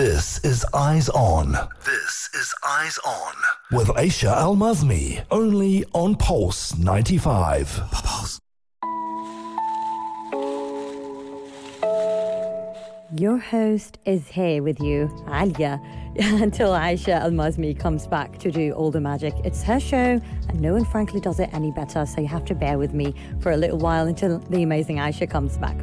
This is Eyes On. This is Eyes On. With Aisha Al Mazmi. Only on Pulse 95. Pulse. Your host is here with you, Alia, until Aisha Al Mazmi comes back to do all the magic. It's her show, and no one frankly does it any better, so you have to bear with me for a little while until the amazing Aisha comes back.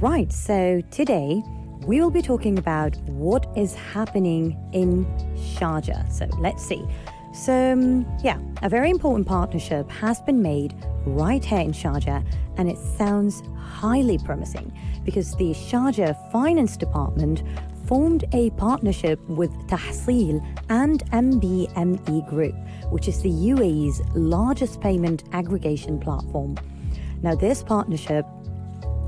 Right, so today we will be talking about what is happening in Sharjah. So let's see. So, um, yeah, a very important partnership has been made right here in Sharjah, and it sounds highly promising because the Sharjah Finance Department formed a partnership with Tahseel and MBME Group, which is the UAE's largest payment aggregation platform. Now, this partnership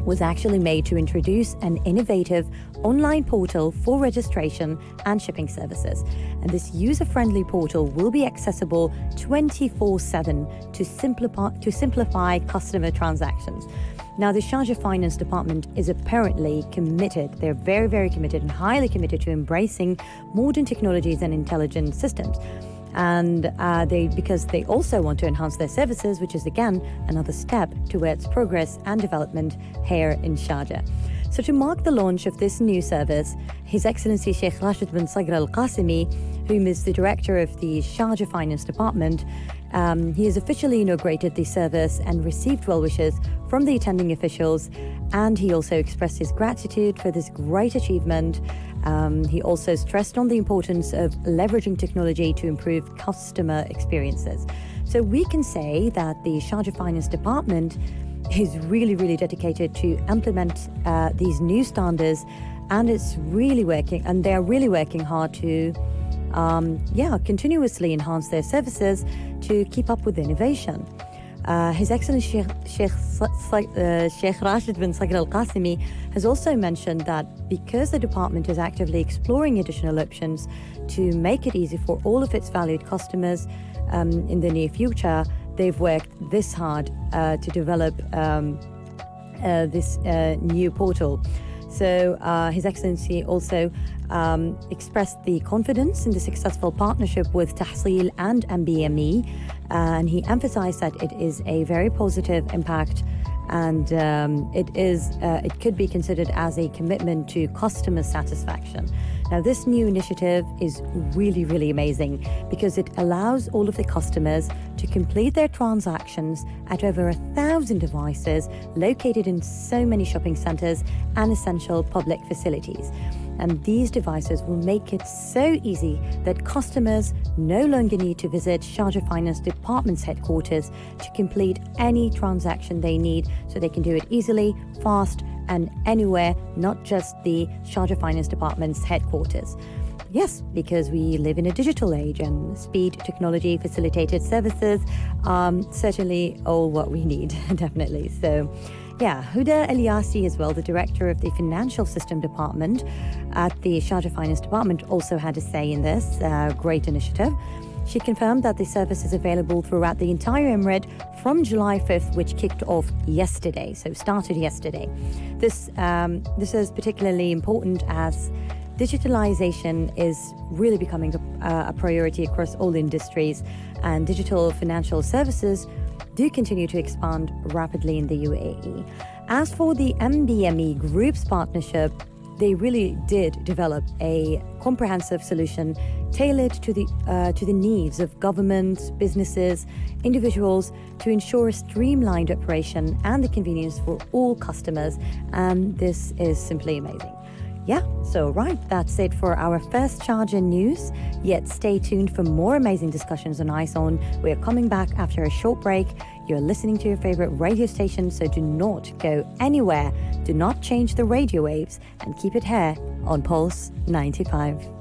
was actually made to introduce an innovative online portal for registration and shipping services. And this user friendly portal will be accessible 24 7 to simplify, to simplify customer transactions. Now, the Sharjah Finance Department is apparently committed, they're very, very committed and highly committed to embracing modern technologies and intelligent systems and uh, they because they also want to enhance their services, which is again another step towards progress and development here in Sharjah. So, to mark the launch of this new service, His Excellency Sheikh Rashid bin Saqr Al Qasimi, whom is the director of the Sharjah Finance Department, um, he has officially inaugurated the service and received well wishes from the attending officials. And he also expressed his gratitude for this great achievement um, he also stressed on the importance of leveraging technology to improve customer experiences. So we can say that the Sharjah Finance Department is really, really dedicated to implement uh, these new standards, and it's really working, and they're really working hard to, um, yeah, continuously enhance their services to keep up with innovation. Uh, His Excellency Sheikh, Sheikh, uh, Sheikh Rashid bin Saqr Al Qasimi has also mentioned that because the department is actively exploring additional options to make it easy for all of its valued customers um, in the near future, they've worked this hard uh, to develop um, uh, this uh, new portal. So, His Excellency also um, expressed the confidence in the successful partnership with Tahseel and MBME, and he emphasized that it is a very positive impact and um, it is uh, it could be considered as a commitment to customer satisfaction. Now, this new initiative is really, really amazing because it allows all of the customers to complete their transactions at over a thousand devices located in so many shopping centres and essential public facilities. And these devices will make it so easy that customers no longer need to visit Sharjah Finance Department's headquarters to complete any transaction they need so they can do it easily, fast, and anywhere, not just the Sharjah Finance Department's headquarters. Yes, because we live in a digital age and speed, technology, facilitated services um, certainly all what we need, definitely. So, yeah, Huda Eliasi as well, the director of the Financial System Department at the Sharjah Finance Department, also had a say in this uh, great initiative. She confirmed that the service is available throughout the entire Emirate from July 5th, which kicked off yesterday, so started yesterday. This um, this is particularly important as digitalization is really becoming a, a priority across all industries, and digital financial services do continue to expand rapidly in the UAE. As for the MBME Group's partnership, they really did develop a comprehensive solution tailored to the uh, to the needs of governments, businesses, individuals to ensure a streamlined operation and the convenience for all customers. And this is simply amazing. Yeah, so right, that's it for our first Sharjah news. Yet stay tuned for more amazing discussions on Eyes On. We are coming back after a short break. You're listening to your favorite radio station, so do not go anywhere. Do not change the radio waves and keep it here on Pulse 95.